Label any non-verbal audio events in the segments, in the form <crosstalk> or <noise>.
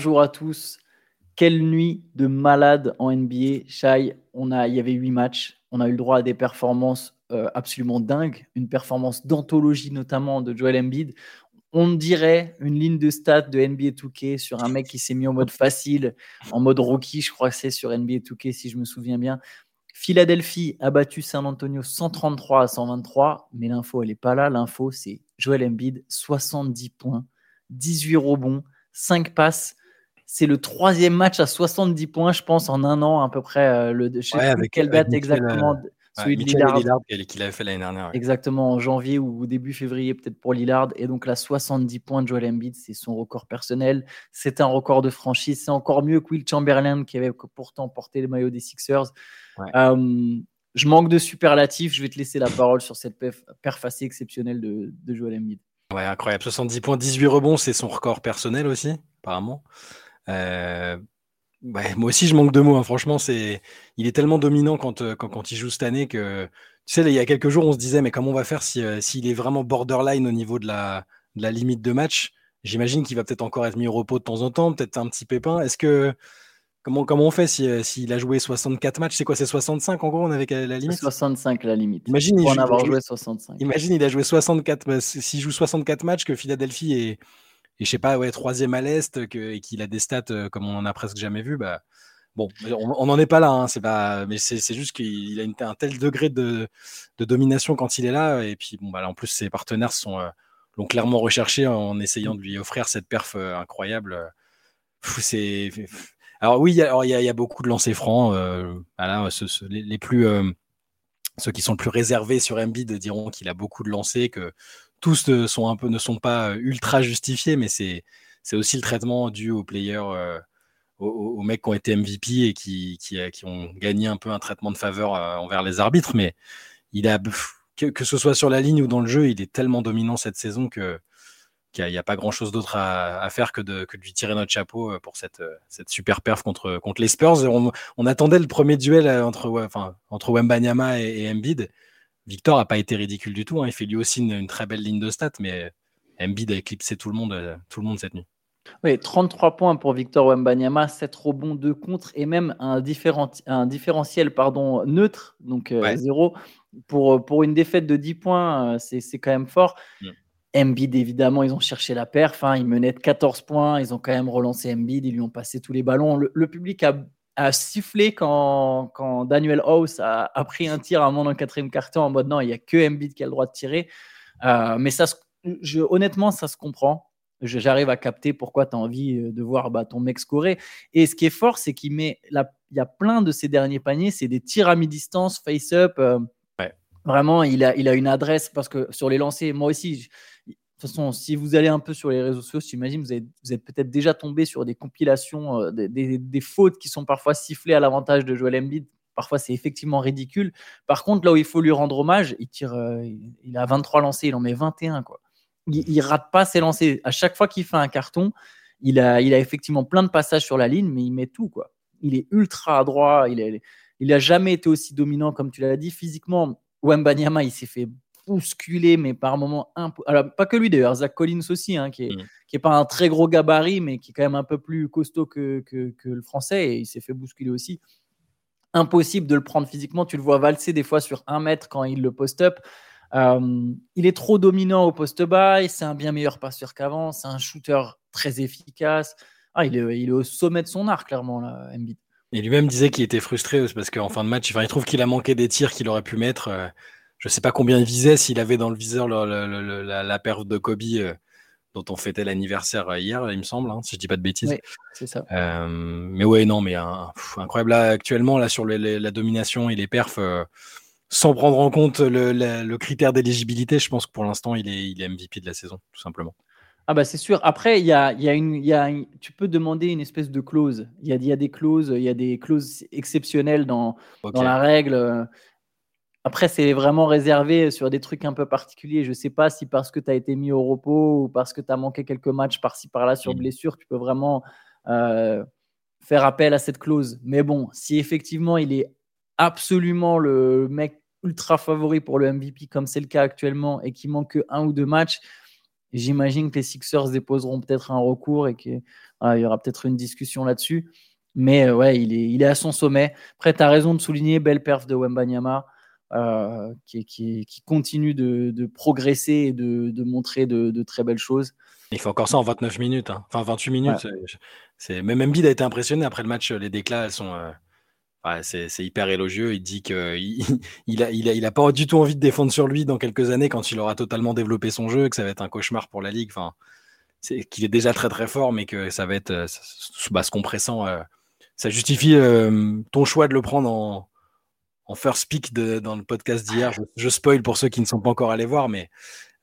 bonjour à tous. Quelle nuit de malade en NBA. Shai, on a, il y avait huit matchs. On a eu le droit à des performances euh, absolument dingues. Une performance d'anthologie notamment de Joel Embiid. On dirait une ligne de stats de NBA 2K sur un mec qui s'est mis en mode facile, en mode rookie, je crois que c'est sur NBA 2K si je me souviens bien. Philadelphie a battu San Antonio 133 à 123, mais l'info, elle n'est pas là. L'info, c'est Joel Embiid, 70 points, 18 rebonds, 5 passes. C'est le troisième match à 70 points, je pense, en un an à peu près. Euh, le, je sais avec, quelle date exactement. Euh, celui de Lillard. qu'il avait fait l'année dernière. Exactement, en janvier ou début février, peut-être pour Lillard. Et donc là, 70 points de Joel Embiid, c'est son record personnel. C'est un record de franchise. C'est encore mieux que Will Chamberlain, qui avait pourtant porté le maillot des Sixers. Euh, je manque de superlatifs. Je vais te laisser la parole sur cette perf, assez exceptionnelle de, de Joel Embiid. Ouais, incroyable. 70 points, 18 rebonds, c'est son record personnel aussi, apparemment. Euh, moi aussi, je manque de mots. Hein. Franchement, c'est, il est tellement dominant quand, euh, quand, quand, il joue cette année que, tu sais, il y a quelques jours, on se disait, mais comment on va faire si, euh, s'il est vraiment borderline au niveau de la, de la limite de match? J'imagine qu'il va peut-être encore être mis au repos de temps en temps, peut-être un petit pépin. Est-ce que, comment, comment on fait s'il si, a joué 64 matchs? C'est quoi C'est 65 en gros On avait la limite? 65 la limite. Imagine, il, avoir joué 65. Imagine, il a joué 64. Bah, s'il joue 64 matchs, que Philadelphie est et je sais pas, ouais, troisième à l'Est et qu'il a des stats comme on en a presque jamais vu, bah, bon, on n'en est pas là, hein, c'est pas, mais c'est juste qu'il a un tel degré de, de, domination quand il est là, et puis bon, bah, en plus ses partenaires sont euh, l'ont clairement recherché en essayant de lui offrir cette perf euh, incroyable. C'est alors oui, il y, a, y a beaucoup de lancers francs, voilà, les, plus ceux qui sont plus réservés sur Embiid diront qu'il a beaucoup de lancers, que tous ne sont un peu ne sont pas ultra justifiés, mais c'est c'est aussi le traitement dû aux players, euh, aux, mecs qui ont été MVP et qui, qui, qui, ont gagné un peu un traitement de faveur euh, envers les arbitres. Mais il a que, que, ce soit sur la ligne ou dans le jeu, il est tellement dominant cette saison que qu'il n'y a, pas grand chose d'autre à, à, faire que de, lui tirer notre chapeau euh, pour cette, cette super perf contre, contre les Spurs. On, attendait le premier duel entre, enfin, entre Wembanyama et, et Embiid. Victor n'a pas été ridicule du tout. Hein. Il fait lui aussi une, très belle ligne de stats, mais Embiid a éclipsé tout le monde, euh, tout le monde cette nuit. Oui, 33 points pour Victor Wembanyama, 7 rebonds, 2 contre et même un, un différentiel pardon, neutre, donc 0. Euh, pour, euh, pour une défaite de 10 points, c'est quand même fort. Mm. Embiid, évidemment, ils ont cherché la perf. Hein. Ils menaient de 14 points. Ils ont quand même relancé Embiid. Ils lui ont passé tous les ballons. le public a a sifflé quand, quand Daniel House a, pris un tir à un moment dans le quatrième carton en mode non, il n'y a que Embiid qui a le droit de tirer. Euh, mais ça, je, honnêtement, ça se comprend. J'arrive à capter pourquoi tu as envie euh, de voir bah, ton mec scorer. Et ce qui est fort, c'est qu'il met il y a plein de ces derniers paniers, c'est des tirs à mi-distance, face-up. Euh, vraiment, il a, il a une adresse parce que sur les lancers, moi aussi, de toute façon, si vous allez un peu sur les réseaux sociaux, j'imagine, vous, vous êtes peut-être déjà tombé sur des compilations, euh, des, fautes qui sont parfois sifflées à l'avantage de Joel Embiid. Parfois, c'est effectivement ridicule. Par contre, là où il faut lui rendre hommage, il tire, euh, il a 23 lancés, il en met 21. Quoi. Il, il rate pas ses lancers. À chaque fois qu'il fait un carton, il a, il a effectivement plein de passages sur la ligne, mais il met tout. Quoi. Il est ultra adroit. Il n'a jamais été aussi dominant, comme tu l'as dit. Physiquement, Wembanyama, il s'est fait bousculé, mais par moments Alors, pas que lui d'ailleurs, Zach Collins aussi, hein, qui, est, mm. qui est pas un très gros gabarit, mais qui est quand même un peu plus costaud que, que, le français, et il s'est fait bousculer aussi. Impossible de le prendre physiquement. Tu le vois valser des fois sur un mètre quand il le post-up. Euh, il est trop dominant au poste bas, c'est un bien meilleur passeur qu'avant, c'est un shooter très efficace. Ah, il, est, il est au sommet de son art, clairement, là, Embiid. Et lui-même disait qu'il était frustré parce qu'en fin de match, il trouve qu'il a manqué des tirs qu'il aurait pu mettre. Je sais pas combien il visait, s'il avait dans le viseur la, la, paire de Kobe euh, dont on fêtait l'anniversaire euh, hier, il me semble, hein, si je dis pas de bêtises. Oui, c'est ça. Euh, mais ouais, non, mais incroyable. Là, actuellement, là, sur la domination et les perfs, sans prendre en compte le, critère d'éligibilité, je pense que pour l'instant, il est, il est MVP de la saison, tout simplement. Ah bah c'est sûr. Après, il y a, y a une, y a tu peux demander une espèce de clause. Il y a, y a, des clauses, il y a des clauses exceptionnelles dans, dans la règle. Après, c'est vraiment réservé sur des trucs un peu particuliers. Je ne sais pas si parce que tu as été mis au repos ou parce que tu as manqué quelques matchs par-ci par-là sur mmh. blessure, tu peux vraiment euh, faire appel à cette clause. Mais bon, si effectivement il est absolument le mec ultra favori pour le MVP, comme c'est le cas actuellement, et qu'il manque un ou deux matchs, J'imagine que les Sixers déposeront peut-être un recours et qu'il y aura peut-être une discussion là-dessus. Mais euh, ouais, il est, il est à son sommet. Après, tu as raison de souligner belle perf de Wembanyama euh, qui, qui, qui, continue de, de, progresser et de, de montrer de, très belles choses. Il fait encore ça en 29 minutes, hein. enfin 28 minutes. C'est Même Embiid a été impressionné après le match. Les déclats, elles sont. Euh, c'est hyper élogieux. Il dit qu'il <laughs> il a, il a, il a, pas du tout envie de défendre sur lui dans quelques années quand il aura totalement développé son jeu, que ça va être un cauchemar pour la ligue. Enfin, qu'il est déjà très très fort, mais que ça va être euh, bah, ce compressant. Euh, ça justifie ton choix de le prendre en, en first pick de, dans le podcast d'hier. Je, je, spoil pour ceux qui ne sont pas encore allés voir, mais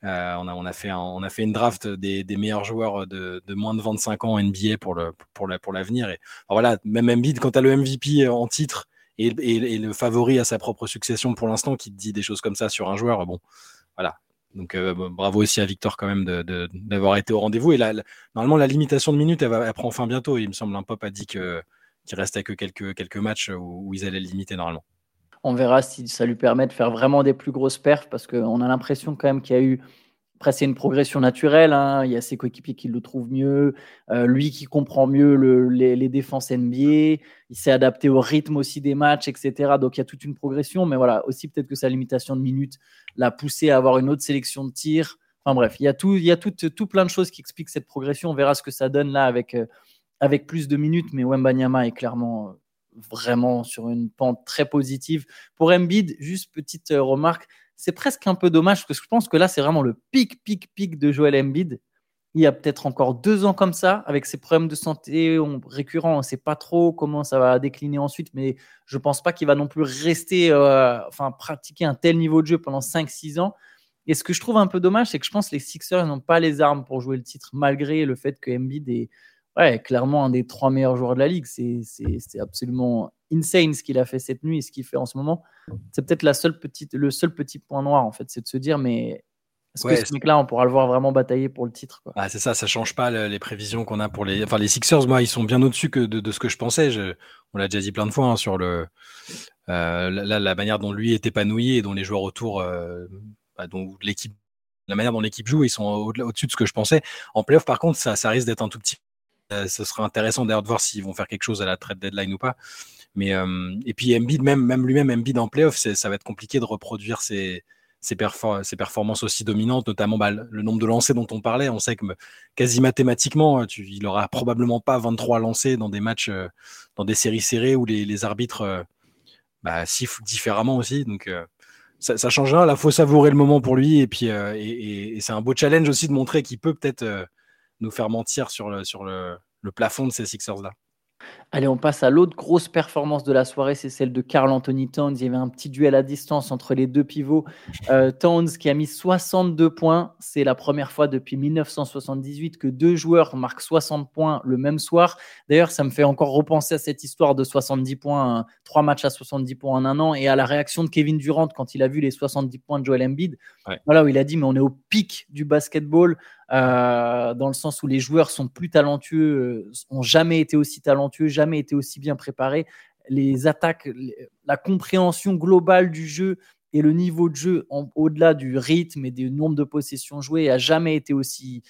euh, on, a, on, a fait on a fait une draft des, des meilleurs joueurs de, de, moins de 25 ans NBA pour le pour la, pour l'avenir. Et voilà, même Embiid, quand tu as le MVP en titre et, et, le favori à sa propre succession pour l'instant, qui te dit des choses comme ça sur un joueur, bon, voilà. Donc euh, bravo aussi à Victor quand même d'avoir de, été au rendez-vous. Et là, normalement, la limitation de minutes, elle, va, elle prend fin bientôt. Il me semble un pop a dit qu'il restait que quelques quelques matchs où, où ils allaient limiter normalement. On verra si ça lui permet de faire vraiment des plus grosses perfs parce qu'on a l'impression quand même qu'il y a eu presque une progression naturelle. Hein. Il y a ses coéquipiers qui le trouvent mieux, euh, lui qui comprend mieux les, défenses NBA, il s'est adapté au rythme aussi des matchs, etc. Donc il y a toute une progression, mais voilà, aussi peut-être que sa limitation de minutes l'a poussé à avoir une autre sélection de tirs. Enfin bref, il y a tout, il y a tout, tout plein de choses qui expliquent cette progression. On verra ce que ça donne là avec, euh, avec plus de minutes, mais Wembanyama est clairement euh, vraiment sur une pente très positive. Pour Embiid, juste petite euh, remarque, c'est presque un peu dommage parce que je pense que là, c'est vraiment le pic, pic, pic de Joel Embiid. Il y a peut-être encore deux ans comme ça, avec ses problèmes de santé récurrents, on ne sait pas trop comment ça va décliner ensuite, mais je ne pense pas qu'il va non plus rester, euh, enfin, pratiquer un tel niveau de jeu pendant 5-6 ans. Et ce que je trouve un peu dommage, c'est que je pense que les Sixers n'ont pas les armes pour jouer le titre, malgré le fait que Embiid est, ouais, clairement un des trois meilleurs joueurs de la ligue. C'est absolument insane ce qu'il a fait cette nuit et ce qu'il fait en ce moment. C'est peut-être la seule petite, le seul petit point noir, en fait, c'est de se dire, mais est-ce que ce mec-là, on pourra le voir vraiment batailler pour le titre Ah, C'est ça, ça change pas les prévisions qu'on a pour les. Enfin, les Sixers, moi, ils sont bien au-dessus que de, ce que je pensais. On l'a déjà dit plein de fois hein, sur le, euh, la, manière dont lui est épanoui et dont les joueurs autour, euh, bah, dont l'équipe, la manière dont l'équipe joue, ils sont au-dessus de ce que je pensais. En playoff, par contre, ça, ça risque d'être un tout petit ce sera intéressant d'ailleurs de voir s'ils vont faire quelque chose à la trade deadline ou pas. Mais euh, et puis Embiid même même lui-même Embiid en playoff, ça va être compliqué de reproduire ses, performances aussi dominantes, notamment bah, le nombre de lancers dont on parlait. On sait que quasi mathématiquement, tu, il aura probablement pas 23 lancers dans des matchs, euh, dans des séries serrées où les, arbitres bah, sifflent différemment aussi. Donc ça, ça changera. Là, faut savourer le moment pour lui. Et puis c'est un beau challenge aussi de montrer qu'il peut peut-être nous faire mentir sur le, sur le, le plafond de ces Sixers-là. Allez, on passe à l'autre grosse performance de la soirée, c'est celle de Carl Anthony Towns. Il y avait un petit duel à distance entre les deux pivots. Euh, Towns qui a mis 62 points. C'est la première fois depuis 1978 que deux joueurs marquent 60 points le même soir. D'ailleurs, ça me fait encore repenser à cette histoire de 70 points, trois matchs à 70 points en un an, et à la réaction de Kevin Durant quand il a vu les 70 points de Joel Embiid. Voilà où il a dit, mais on est au pic du basketball. Euh, dans le sens où les joueurs sont plus talentueux, euh, ont jamais été aussi talentueux, jamais été aussi bien préparés. Les attaques, la compréhension globale du jeu et le niveau de jeu au-delà du rythme et du nombre de possessions jouées a jamais été aussi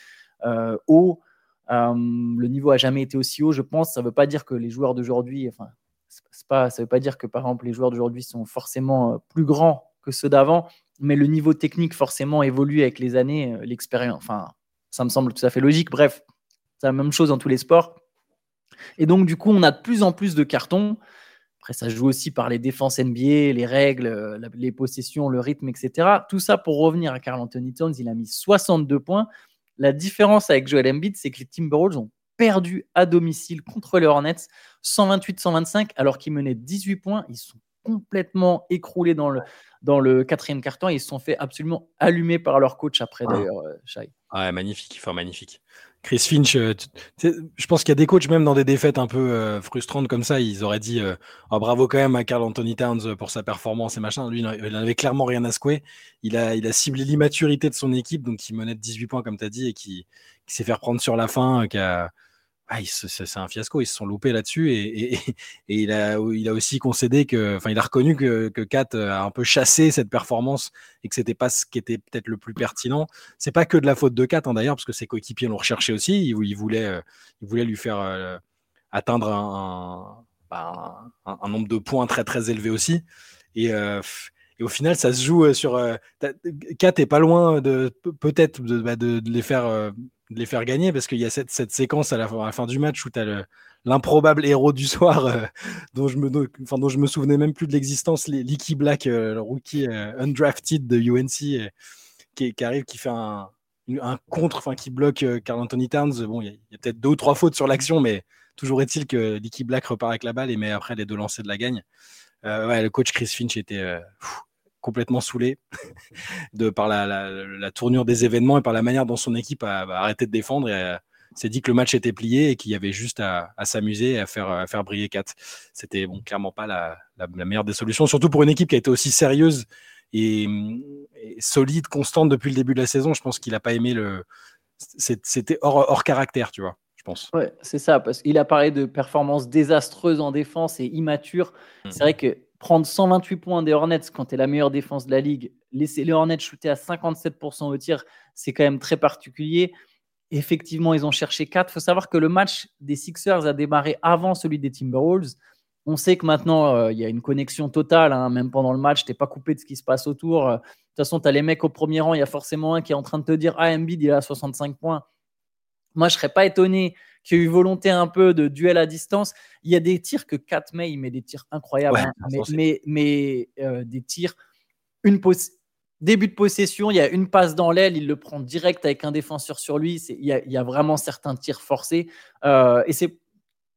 euh, haut. le niveau a jamais été aussi haut, je pense. Ça ne veut pas dire que les joueurs d'aujourd'hui, enfin, ça veut pas dire que par exemple les joueurs d'aujourd'hui sont forcément plus grands que ceux d'avant, mais le niveau technique forcément évolue avec les années, l'expérience. Enfin, ça me semble tout à fait logique. Bref, c'est la même chose dans tous les sports. Et donc, du coup, on a de plus en plus de cartons. Après, ça joue aussi par les défenses NBA, les règles, les possessions, le rythme, etc. Tout ça pour revenir à Carl Anthony Towns, il a mis 62 points. La différence avec Joel Embiid, c'est que les Timberwolves ont perdu à domicile contre les Hornets 128-125 alors qu'ils menaient 18 points. Ils sont complètement écroulés dans le, dans le quatrième carton. Ils se sont fait absolument allumer par leur coach après, ah. d'ailleurs, euh, Shai. Ouais, magnifique, enfin magnifique. Chris Finch, euh, je pense qu'il y a des coachs, même dans des défaites un peu euh, frustrantes comme ça, ils auraient dit oh, bravo quand même à Carl Anthony Towns pour sa performance et machin. Lui, il n'avait clairement rien à secouer. Il a, il a ciblé l'immaturité de son équipe, donc il menait 18 points, comme tu dit, et qui, s'est fait reprendre sur la fin, qui a, ah, c'est un fiasco. Ils se sont loupés là-dessus et, il, a, il a aussi concédé que, enfin, il a reconnu que, que Kat a un peu chassé cette performance et que c'était pas ce qui était peut-être le plus pertinent. C'est pas que de la faute de Kat hein, d'ailleurs, parce que ses coéquipiers l'ont recherché aussi. Il, il, voulait, euh, il voulait lui faire euh, atteindre bah, un, un, nombre de points très très élevé aussi. Et, euh, et au final, ça se joue sur. Kat est pas loin de peut-être de, bah, de, de, les faire de les faire gagner parce qu'il y a cette, cette séquence à la, fin du match où tu as l'improbable héros du soir euh, dont, je me, dont je me souvenais même plus de l'existence, Licky Black, euh, le rookie euh, undrafted de UNC, qui, arrive, qui fait un, un contre, enfin qui bloque Carl Anthony Towns. Bon, il y a, peut-être deux ou trois fautes sur l'action, mais toujours est-il que Licky Black repart avec la balle et met après les deux lancers de la gagne. le coach Chris Finch était complètement saoulé de, par la, tournure des événements et par la manière dont son équipe a, arrêté de défendre et s'est dit que le match était plié et qu'il y avait juste à, s'amuser et à faire, à faire briller 4. C'était bon, clairement pas la, meilleure des solutions, surtout pour une équipe qui a été aussi sérieuse et, solide, constante depuis le début de la saison. Je pense qu'il n'a pas aimé le. C'était hors, hors caractère, tu vois. je pense. Ouais, c'est ça, parce qu'il a parlé de performances désastreuses en défense et immatures. Mmh. C'est vrai que prendre 128 points des Hornets quand tu es la meilleure défense de la ligue, laisser les Hornets shooter à 57% au tir, c'est quand même très particulier. Effectivement, ils ont cherché 4. Il faut savoir que le match des Sixers a démarré avant celui des Timberwolves. On sait que maintenant, euh, il y a une connexion totale, hein. même pendant le match, tu n'es pas coupé de ce qui se passe autour. De toute façon, tu as les mecs au premier rang, il y a forcément un qui est en train de te dire Ah, Embiid, il à 65 points. Moi, je ne serais pas étonné qu'il y ait eu volonté un peu de duel à distance. Il y a des tirs que 4 mai, il met des tirs incroyables, hein. mais, mais, euh, des tirs, une début de possession, il y a une passe dans l'aile, il le prend direct avec un défenseur sur lui. Il y, a, il y, a, vraiment certains tirs forcés. Euh, et c'est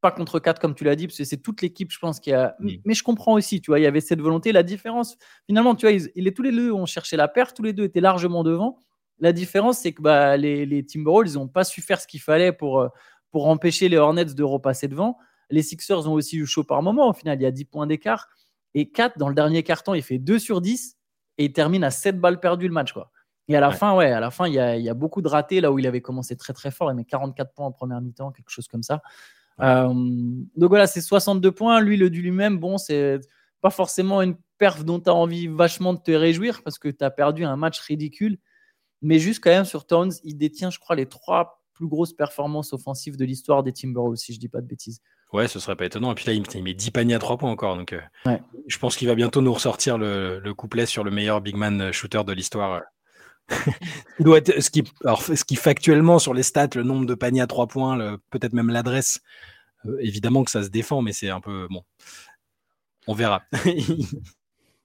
pas contre 4 comme tu l'as dit, parce que c'est toute l'équipe, je pense, qui a. Mais je comprends aussi, tu vois, il y avait cette volonté. La différence, finalement, tu vois, ils, tous les deux ont cherché la perte, tous les deux étaient largement devant. La différence, c'est que bah, les, les Timberwolves, ils n'ont pas su faire ce qu'il fallait pour, euh, pour empêcher les Hornets de repasser devant. Les Sixers ont aussi eu chaud par moment. Au final, il y a 10 points d'écart. Et 4, dans le dernier carton, il fait 2 sur 10 et il termine à 7 balles perdues le match. Quoi. Et à la fin, ouais, à la fin, il y, a, il y, a, beaucoup de ratés là où il avait commencé très très fort. Il met 44 points en première mi-temps, quelque chose comme ça. Euh, donc voilà, c'est 62 points. Lui, le du lui-même, bon, c'est pas forcément une perf dont tu as envie vachement de te réjouir parce que tu as perdu un match ridicule. Mais juste quand même sur Towns, il détient, je crois, les trois plus grosses performances offensives de l'histoire des Timberwolves, si je dis pas de bêtises. Ouais, ce serait pas étonnant. Et puis là, il met 10 paniers à 3 points encore. Donc, euh, je pense qu'il va bientôt nous ressortir le, couplet sur le meilleur big man shooter de l'histoire. <laughs> doit être, ce, qui, alors, ce qui factuellement sur les stats, le nombre de paniers à 3 points, peut-être même l'adresse, euh, évidemment que ça se défend, mais c'est un peu bon. On verra. <laughs>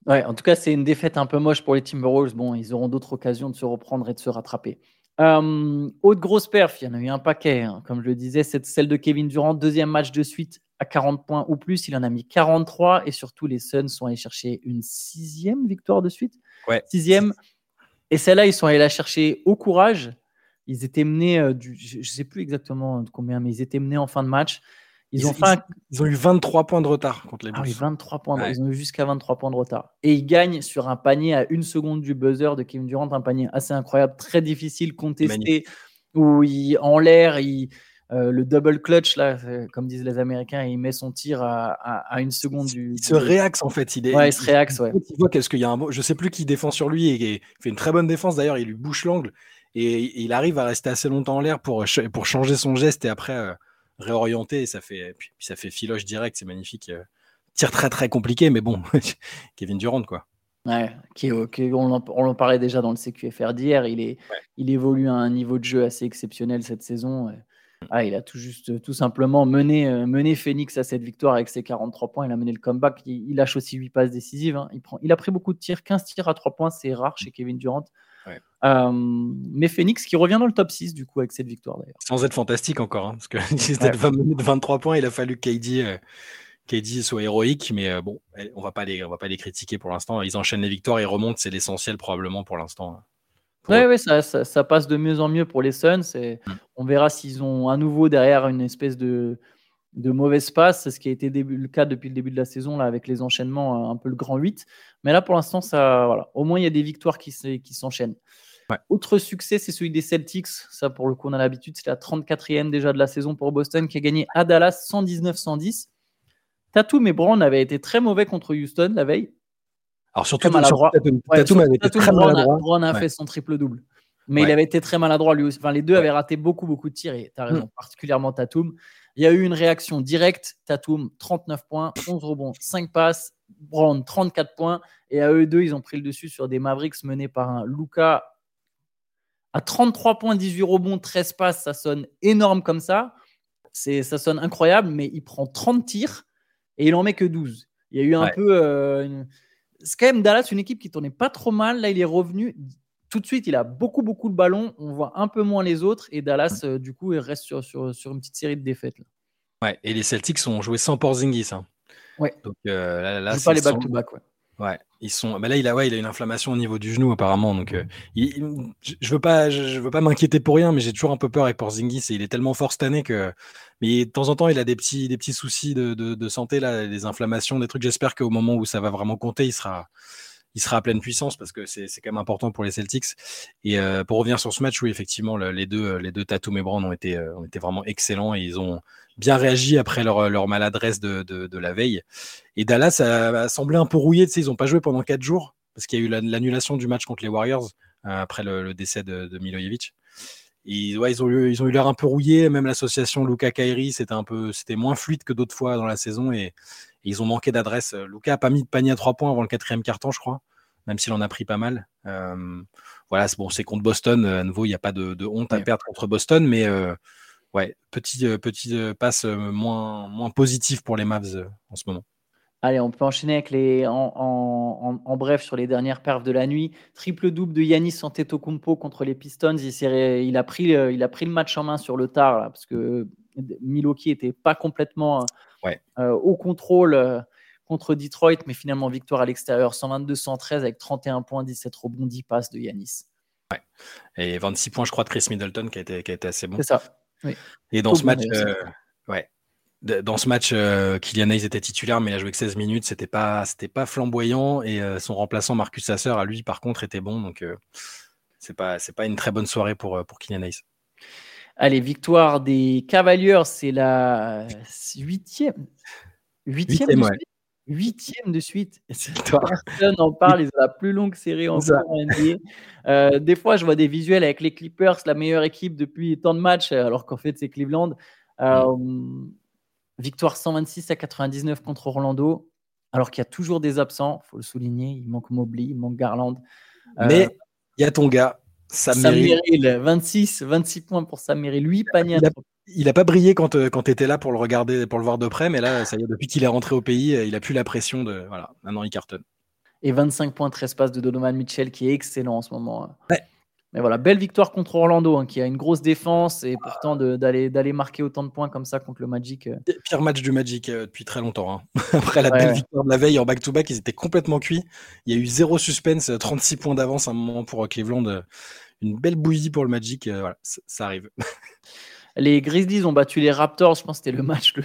Ouais, en tout cas, c'est une défaite un peu moche pour les Timberwolves. Bon, ils auront d'autres occasions de se reprendre et de se rattraper. Euh, autre grosse perf, il y en a eu un paquet. Hein. Comme je le disais, c'est celle de Kevin Durant. Deuxième match de suite à 40 points ou plus. Il en a mis 43. Et surtout, les Suns sont allés chercher une sixième victoire de suite. Ouais. Sixième. Et celle-là, ils sont allés la chercher au courage. Ils étaient menés, euh, du, je ne sais plus exactement combien, mais ils étaient menés en fin de match. Ils, ont, ils, ont eu 23 points de retard contre les Bulls. Ah oui, 23 points. Ils ont eu jusqu'à 23 points de retard. Et ils gagnent sur un panier à une seconde du buzzer de Kevin Durant, un panier assez incroyable, très difficile, contesté, où il, en l'air, il, euh, le double clutch, là, comme disent les Américains, il met son tir à, à, une seconde du. Il se réaxe en fait. Il, est, ouais, il, se réaxe, ouais. Il voit qu'est-ce qu'il y a un. Je sais plus qui défend sur lui et, il fait une très bonne défense d'ailleurs. Il lui bouche l'angle et, il arrive à rester assez longtemps en l'air pour, pour changer son geste et après. Euh, réorienté et ça fait, puis, ça fait filoche direct, c'est magnifique. Euh, tir très très compliqué, mais bon, <laughs> Kevin Durant quoi. Ouais, qui, on, en, parlait déjà dans le CQFR d'hier. Il, est, il évolue à un niveau de jeu assez exceptionnel cette saison. Mm. Ah, il a tout juste, tout simplement mené, euh, mené Phoenix à cette victoire avec ses 43 points. Il a mené le comeback. Il, lâche aussi 8 passes décisives. Hein. Il, prend, il a pris beaucoup de tirs, 15 tirs à 3 points. C'est rare chez Kevin Durant. Euh, mais Phoenix qui revient dans le top 6 du coup avec cette victoire d'ailleurs. Sans être fantastique encore, hein, parce que c'était de 23 points, il a fallu que KD, euh, soit héroïque, mais euh, bon, on va pas les, on va pas les critiquer pour l'instant. Ils enchaînent les victoires, ils remontent, c'est l'essentiel probablement pour l'instant. Hein, oui, ça, ça, passe de mieux en mieux pour les Suns. Et mm. On verra s'ils ont à nouveau derrière une espèce de, de mauvaise passe. C'est ce qui a été le cas depuis le début de la saison là, avec les enchaînements, un peu le grand 8. Mais là, pour l'instant, ça, voilà. au moins, il y a des victoires qui s'enchaînent. Autre succès, c'est celui des Celtics. Ça, pour le coup, on a l'habitude. C'est la 34e déjà de la saison pour Boston qui a gagné à Dallas 119-110. Tatum et Brown avaient été très mauvais contre Houston la veille. Alors surtout, maladroit. Tatum, avait été très maladroit. Brown a fait son triple double. Mais il avait été très maladroit lui aussi. Enfin, les deux avaient raté beaucoup, beaucoup de tirs. Et tu as raison, mm. particulièrement Tatum. Il y a eu une réaction directe. Tatum, 39 points, 11 rebonds, 5 passes. Brown, 34 points. Et à eux deux, ils ont pris le dessus sur des Mavericks menés par un Luca à 33 points, 18 rebonds, 13 passes. Ça sonne énorme comme ça. C'est, ça sonne incroyable, mais il prend 30 tirs et il en met que 12. Il y a eu un peu. Euh, c'est quand même Dallas, une équipe qui tournait pas trop mal. Là, il est revenu tout de suite, il a beaucoup, beaucoup de ballons. On voit un peu moins les autres. Et Dallas, euh, du coup, il reste sur, sur, une petite série de défaites. Là. Ouais, et les Celtics ont joué sans Porzingis. Hein. Ouais. Donc euh, là, là pas les back-to-back. ouais. Ouais, ils sont. Mais là, il a, ouais, il a une inflammation au niveau du genou apparemment. Donc, euh, je veux pas, je, veux pas m'inquiéter pour rien, mais j'ai toujours un peu peur avec Porzingis. Et il est tellement fort cette année que, mais de temps en temps, il a des petits, des petits soucis de, de, de santé là, des inflammations, des trucs. J'espère qu'au moment où ça va vraiment compter, il sera, il sera à pleine puissance parce que c'est quand même important pour les Celtics. Et euh, pour revenir sur ce match, oui, effectivement, les deux, les deux Tatum et Brown ont été, euh, ont été vraiment excellents et ils ont bien réagi après leur, leur maladresse de, la veille. Et Dallas a, semblé un peu rouillé. Tu sais, ils n'ont pas joué pendant quatre jours parce qu'il y a eu l'annulation du match contre les Warriors euh, après le, décès de, de Milojevic. Ouais, ils ont eu, ils ont eu l'air un peu rouillés. Même l'association Luca Kairi, c'était un peu, c'était moins fluide que d'autres fois dans la saison et, ils ont manqué d'adresse. Luca a pas mis de panier à trois points avant le quatrième carton, je crois, même s'il en a pris pas mal. Euh, voilà, c'est bon, c'est contre Boston. À nouveau, il n'y a pas de, honte à perdre contre Boston, mais euh, ouais, petit, euh, petit passe moins, moins positif pour les Mavs en ce moment. Allez, on peut enchaîner avec les, en, bref sur les dernières perfs de la nuit. Triple double de Yanis Antetokounmpo contre les Pistons. Il, il, a pris, il a pris le match en main sur le tard parce que Milwaukee était pas complètement euh, au contrôle euh, contre Detroit, mais finalement victoire à l'extérieur 122-113 avec 31 points, 17 rebonds, 10 passes de Yanis. Et 26 points, je crois, de Chris Middleton qui a été, qui a été assez bon. C'est ça. Et dans ce match, euh, ouais. Dans ce match, Kylian Hayes était titulaire, mais il a joué que 16 minutes. C'était pas, c'était pas flamboyant. Et son remplaçant Marcus Sasser, à lui, par contre, était bon. Donc, c'est pas, c'est pas une très bonne soirée pour, pour Kylian Hayes. Allez, victoire des Cavaliers, c'est la huitième. Huitième, de suite. Huitième de suite. Personne n'en parle, ils ont la plus longue série en NBA. Euh, des fois, je vois des visuels avec les Clippers, la meilleure équipe depuis tant de matchs, alors qu'en fait, c'est Cleveland. Euh, victoire 126 à 99 contre Orlando, alors qu'il y a toujours des absents, il faut le souligner. Il manque Mobley, il manque Garland. Mais il y a ton gars, Sam, 26, 26 points pour Sam Lui, panier. Il n'a pas brillé quand, euh, quand tu étais là pour le regarder, pour le voir de près, mais là, ça y est, depuis qu'il est rentré au pays, euh, il a plus la pression de. Voilà, maintenant il cartonne. Et 25 points, 13 passes de Donovan Mitchell qui est excellent en ce moment. Hein. Mais voilà, belle victoire contre Orlando, hein, qui a une grosse défense et pourtant d'aller marquer autant de points comme ça contre le Magic. Euh. Pire match du Magic depuis très longtemps. Hein. <laughs> Après la belle victoire de la veille en back-to-back, ils étaient complètement cuits. Il y a eu zéro suspense, 36 points d'avance à un moment pour Cleveland une belle bouillie pour le Magic. Euh, voilà, ça, arrive. <laughs> Les Grizzlies ont battu les Raptors. Je pense que c'était le match le,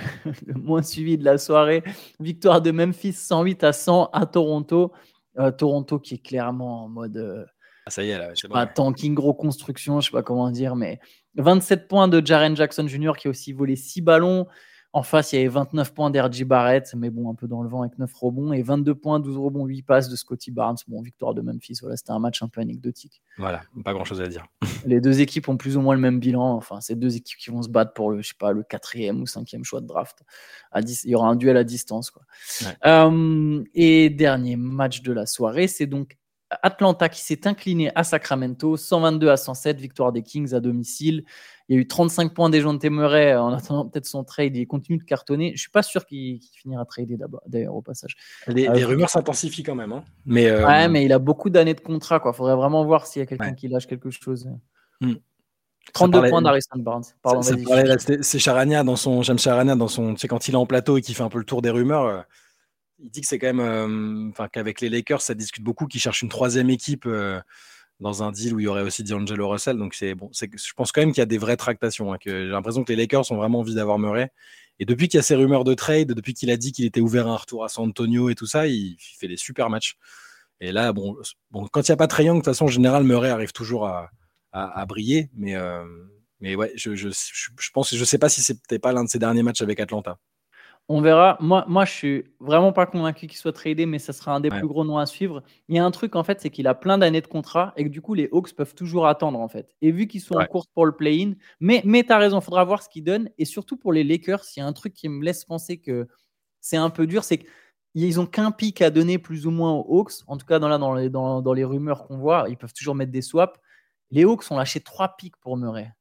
<laughs> moins suivi de la soirée. Victoire de Memphis 108 à 100 à Toronto. Euh, Toronto qui est clairement en mode. Euh, ah, ça y est, là, pas, tanking, gros construction, je sais pas comment dire, mais 27 points de Jaren Jackson Jr. qui a aussi volé 6 ballons. En face, il y avait 29 points d'R.J. Barrett, mais bon, un peu dans le vent avec 9 rebonds, et 22 points, 12 rebonds, 8 passes de Scotty Barnes. Bon, victoire de Memphis, voilà, c'était un match un peu anecdotique. Voilà, pas grand chose à dire. <laughs> Les deux équipes ont plus ou moins le même bilan. Enfin, c'est deux équipes qui vont se battre pour le, je sais pas, le quatrième ou cinquième choix de draft. À il y aura un duel à distance, quoi. Euh, et dernier match de la soirée, c'est donc Atlanta qui s'est incliné à Sacramento, 122 à 107, victoire des Kings à domicile. Il y a eu 35 points des gens de Temeray en attendant peut-être son trade. Il continue de cartonner. Je suis pas sûr qu'il finira trader d'ailleurs au passage. Les, euh, rumeurs s'intensifient quand même. Hein. Mais euh, Ouais, mais il a beaucoup d'années de contrat. Il faudrait vraiment voir s'il y a quelqu'un qui lâche quelque chose. 32 hmm. points d'Harrison Barnes. c'est Charania dans son. J'aime Charania dans son. Tu sais, quand il est en plateau et qu'il fait un peu le tour des rumeurs. Euh, il dit que c'est quand même. Enfin, qu'avec les Lakers, ça discute beaucoup, qu'il cherche une troisième équipe dans un deal où il y aurait aussi D'Angelo Russell. Donc c'est bon, je pense quand même qu'il y a des vraies tractations. Hein, j'ai l'impression que les Lakers ont vraiment envie d'avoir Murray. Et depuis qu'il y a ces rumeurs de trade, depuis qu'il a dit qu'il était ouvert à un retour à San Antonio et tout ça, il, fait des super matchs. Et là, bon, quand il n'y a pas Trae de toute façon, en général, Murray arrive toujours à, à, briller. Mais, euh, mais ouais, je, je, je, pense, je sais pas si c'était pas l'un de ses derniers matchs avec Atlanta. On verra. Moi, moi, je suis vraiment pas convaincu qu'il soit tradé, mais ça sera un des plus gros noms à suivre. Il y a un truc, en fait, c'est qu'il a plein d'années de contrat et que du coup, les Hawks peuvent toujours attendre, en fait. Et vu qu'ils sont en course pour le play-in, mais, mais tu as raison, il faudra voir ce qu'ils donnent. Et surtout pour les Lakers, il y a un truc qui me laisse penser que c'est un peu dur, c'est qu'ils ont qu'un pic à donner plus ou moins aux Hawks. En tout cas, dans, là, dans, les, dans, dans les rumeurs qu'on voit, ils peuvent toujours mettre des swaps. Les Hawks ont lâché trois pics pour Murray.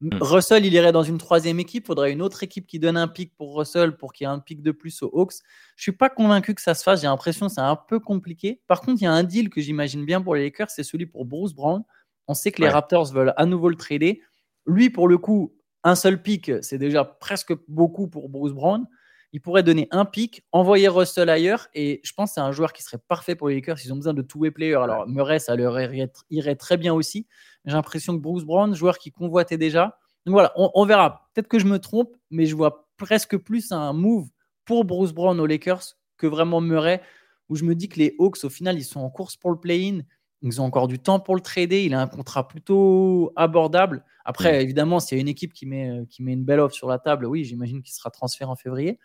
Hmm. Russell, il irait dans une troisième équipe. Il faudrait une autre équipe qui donne un pic pour Russell pour qu'il y ait un pic de plus aux Hawks. Je suis pas convaincu que ça se fasse. J'ai l'impression que c'est un peu compliqué. Par contre, il y a un deal que j'imagine bien pour les Lakers, c'est celui pour Bruce Brown. On sait que les Raptors veulent à nouveau le trader. Lui, pour le coup, un seul pic, c'est déjà presque beaucoup pour Bruce Brown il pourrait donner un pic, envoyer Russell ailleurs, et je pense que c'est un joueur qui serait parfait pour les Lakers. Ils ont besoin de two-way player. Alors, Murray, ça leur irait, très bien aussi. J'ai l'impression que Bruce Brown, joueur qui convoitait déjà. Donc voilà, on, verra. Peut-être que je me trompe, mais je vois presque plus un move pour Bruce Brown aux Lakers que vraiment Murray, où je me dis que les Hawks, au final, ils sont en course pour le play-in. Ils ont encore du temps pour le trader. Il a un contrat plutôt abordable. Après, évidemment, s'il y a une équipe qui met, qui met une belle offre sur la table, oui, j'imagine qu'il sera transféré en février.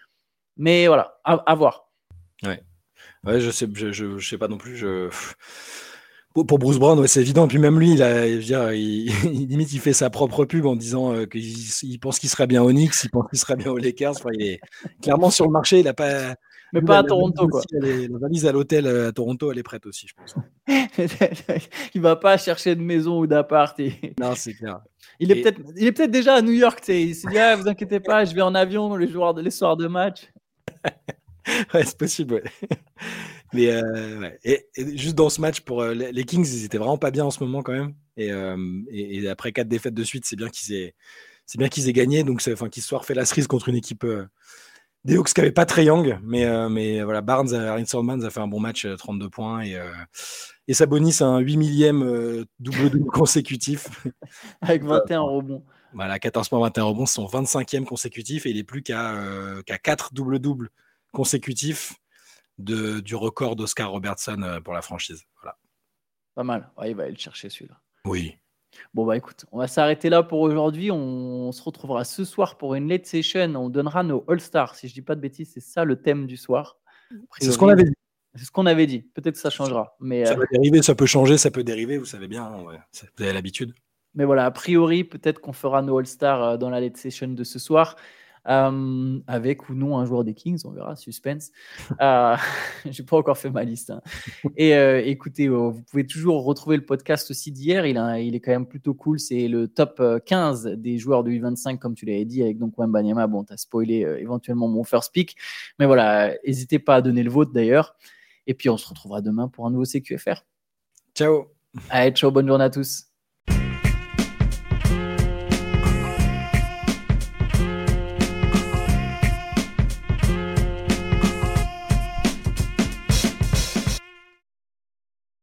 Mais voilà, à, voir. Ouais. ouais, je sais, je, je, sais pas non plus. Je... Pour, Bruce Brown, c'est évident. Puis même lui, il, a, <laughs> il, limite, il fait sa propre pub en disant euh, qu'il pense qu'il serait bien au Knicks, il pense qu'il serait bien aux Lakers. Enfin, il est clairement sur le marché. Il a pas. Mais pas à Toronto, quoi. la valise à l'hôtel euh, à Toronto, elle est prête aussi, je pense. <laughs> il va pas chercher de maison ou d'appart. <laughs> Non, c'est clair. Il est peut-être, il est peut-être déjà à New York. Il s'est dit, ah, vous inquiétez pas, je vais en avion les, joueurs de, les soirs de match. <laughs> ouais, c'est possible, Mais euh, et, juste dans ce match pour euh, les Kings, ils étaient vraiment pas bien en ce moment quand même. Et, euh, et, après quatre défaites de suite, c'est bien qu'ils aient, c'est bien qu'ils aient gagné. Donc, enfin, qu'ils soient refait la cerise contre une équipe des Hawks qui n'avait pas très young. Mais, mais voilà, Barnes, Aaron a fait un bon match, 32 points. Et, et Sabonis un 8 millième double-double <laughs> consécutif. Avec 21 rebonds. Voilà, 14 points, 21 rebonds, son 25e consécutif et il est plus qu'à euh, 4 double-double consécutifs de, du record d'Oscar Robertson euh, pour la franchise. Voilà. Pas mal. il va aller le chercher celui-là. Oui. Bon, bah écoute, on va s'arrêter là pour aujourd'hui. On, se retrouvera ce soir pour une late session. On donnera nos All-Stars. Si je dis pas de bêtises, c'est ça le thème du soir. C'est ce qu'on avait dit. C'est ce qu'on avait dit. Peut-être que ça changera. Mais, ça euh, dériver, ça peut changer, ça peut dériver, vous savez bien. Vous avez l'habitude. Mais voilà, a priori, peut-être qu'on fera nos All-Stars euh, dans la late session de ce soir. Euh, avec ou non un joueur des Kings, on verra, suspense. <laughs> Euh, <laughs> J'ai pas encore fait ma liste. Hein. Et euh, écoutez, vous pouvez toujours retrouver le podcast aussi d'hier. Il, il, est quand même plutôt cool. C'est le top 15 des joueurs de U25, comme tu l'avais dit, avec donc Wembanyama. Bon, tu as spoilé éventuellement mon first pick. Mais voilà, n'hésitez pas à donner le vôtre d'ailleurs. Et puis on se retrouvera demain pour un nouveau CQFR. Ciao. Allez, ciao, bonne journée à tous.